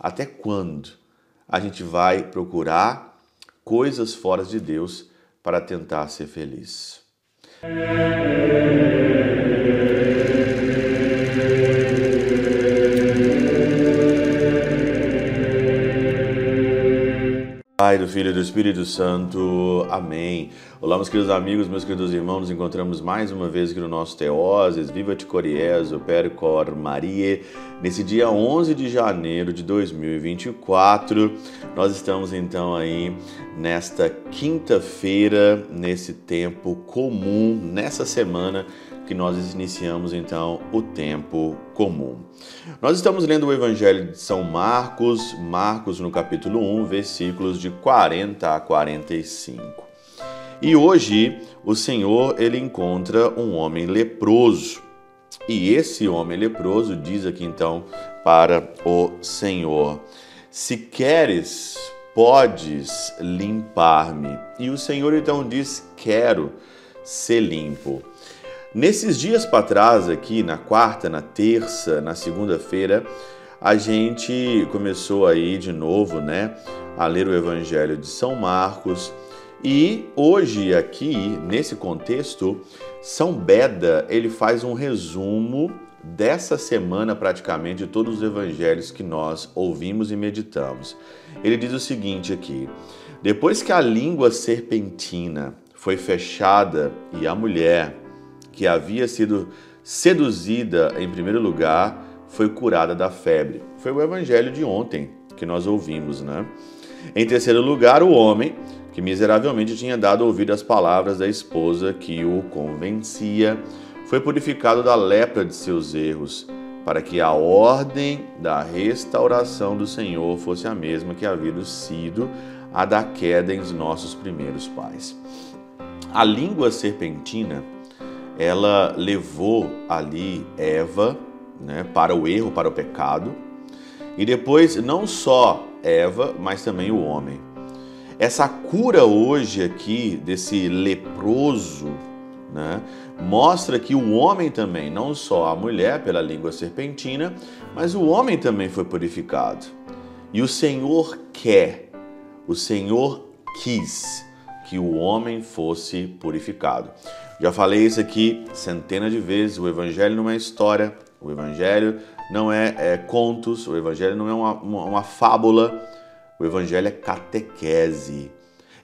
Até quando a gente vai procurar coisas fora de Deus para tentar ser feliz? Pai, do Filho e do Espírito Santo. Amém. Olá, meus queridos amigos, meus queridos irmãos, nos encontramos mais uma vez aqui no nosso Teoses, Viva te Coriés, o Percor Maria. Nesse dia 11 de janeiro de 2024, nós estamos então aí nesta quinta-feira, nesse tempo comum, nessa semana que nós iniciamos então o tempo comum. Nós estamos lendo o Evangelho de São Marcos, Marcos no capítulo 1, versículos de 40 a 45. E hoje o Senhor ele encontra um homem leproso. E esse homem leproso diz aqui então para o Senhor: Se queres, podes limpar-me. E o Senhor então diz: Quero ser limpo. Nesses dias para trás, aqui na quarta, na terça, na segunda-feira, a gente começou aí de novo, né, a ler o Evangelho de São Marcos. E hoje aqui, nesse contexto, São Beda, ele faz um resumo dessa semana praticamente de todos os evangelhos que nós ouvimos e meditamos. Ele diz o seguinte aqui: Depois que a língua serpentina foi fechada e a mulher que havia sido seduzida em primeiro lugar, foi curada da febre. Foi o evangelho de ontem que nós ouvimos, né? Em terceiro lugar, o homem que miseravelmente tinha dado ouvido às palavras da esposa que o convencia, foi purificado da lepra de seus erros, para que a ordem da restauração do Senhor fosse a mesma que havia sido a da queda em nossos primeiros pais. A língua serpentina ela levou ali Eva né, para o erro, para o pecado, e depois não só Eva, mas também o homem. Essa cura hoje aqui desse leproso né, mostra que o homem também, não só a mulher pela língua serpentina, mas o homem também foi purificado. E o Senhor quer, o Senhor quis que o homem fosse purificado. Já falei isso aqui centenas de vezes. O Evangelho não é história, o Evangelho não é, é contos, o Evangelho não é uma, uma, uma fábula, o Evangelho é catequese.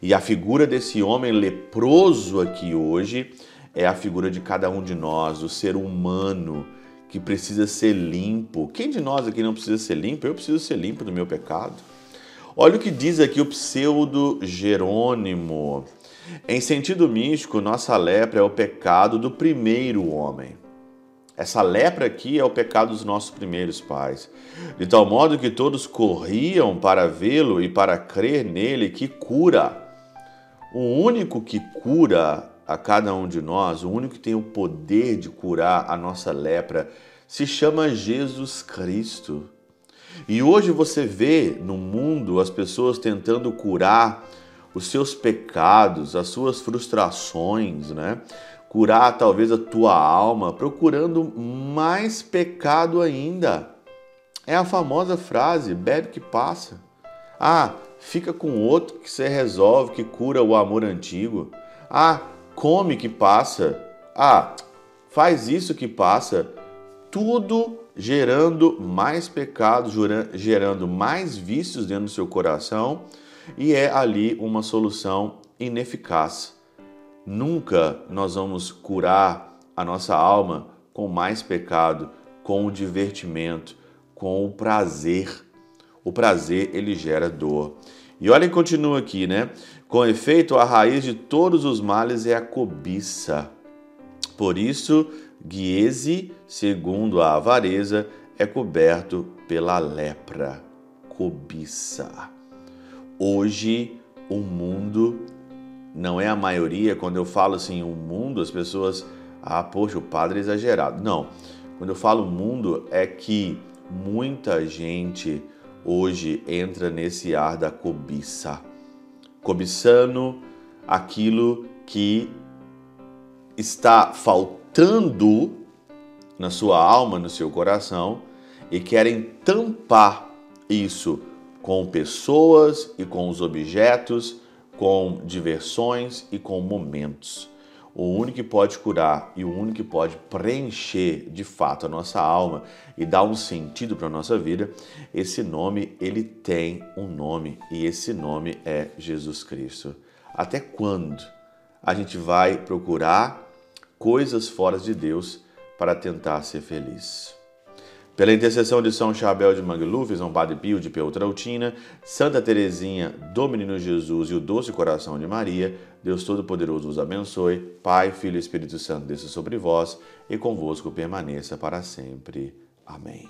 E a figura desse homem leproso aqui hoje é a figura de cada um de nós, do ser humano que precisa ser limpo. Quem de nós aqui não precisa ser limpo? Eu preciso ser limpo do meu pecado. Olha o que diz aqui o pseudo Jerônimo. Em sentido místico, nossa lepra é o pecado do primeiro homem. Essa lepra aqui é o pecado dos nossos primeiros pais, de tal modo que todos corriam para vê-lo e para crer nele que cura. O único que cura a cada um de nós, o único que tem o poder de curar a nossa lepra, se chama Jesus Cristo. E hoje você vê no mundo as pessoas tentando curar os seus pecados, as suas frustrações, né? Curar talvez a tua alma, procurando mais pecado ainda. É a famosa frase: bebe que passa. Ah, fica com outro que você resolve, que cura o amor antigo. Ah, come que passa. Ah, faz isso que passa. Tudo gerando mais pecado, gerando mais vícios dentro do seu coração e é ali uma solução ineficaz. Nunca nós vamos curar a nossa alma com mais pecado, com o divertimento, com o prazer. O prazer ele gera dor. E olha continua aqui, né? Com efeito, a raiz de todos os males é a cobiça. Por isso, Giese, segundo a avareza, é coberto pela lepra, cobiça. Hoje, o mundo não é a maioria. Quando eu falo assim, o mundo, as pessoas, ah, poxa, o padre é exagerado. Não. Quando eu falo mundo, é que muita gente hoje entra nesse ar da cobiça, cobiçando aquilo que está faltando na sua alma, no seu coração e querem tampar isso com pessoas e com os objetos, com diversões e com momentos. O único que pode curar e o único que pode preencher de fato a nossa alma e dar um sentido para a nossa vida, esse nome, ele tem um nome e esse nome é Jesus Cristo. Até quando a gente vai procurar coisas fora de Deus para tentar ser feliz? Pela intercessão de São Chabel de Mangluf, São Padre Pio de Peltrautina, Santa Teresinha do Menino Jesus e o Doce Coração de Maria, Deus Todo-Poderoso os abençoe. Pai, Filho e Espírito Santo desça sobre vós e convosco permaneça para sempre. Amém.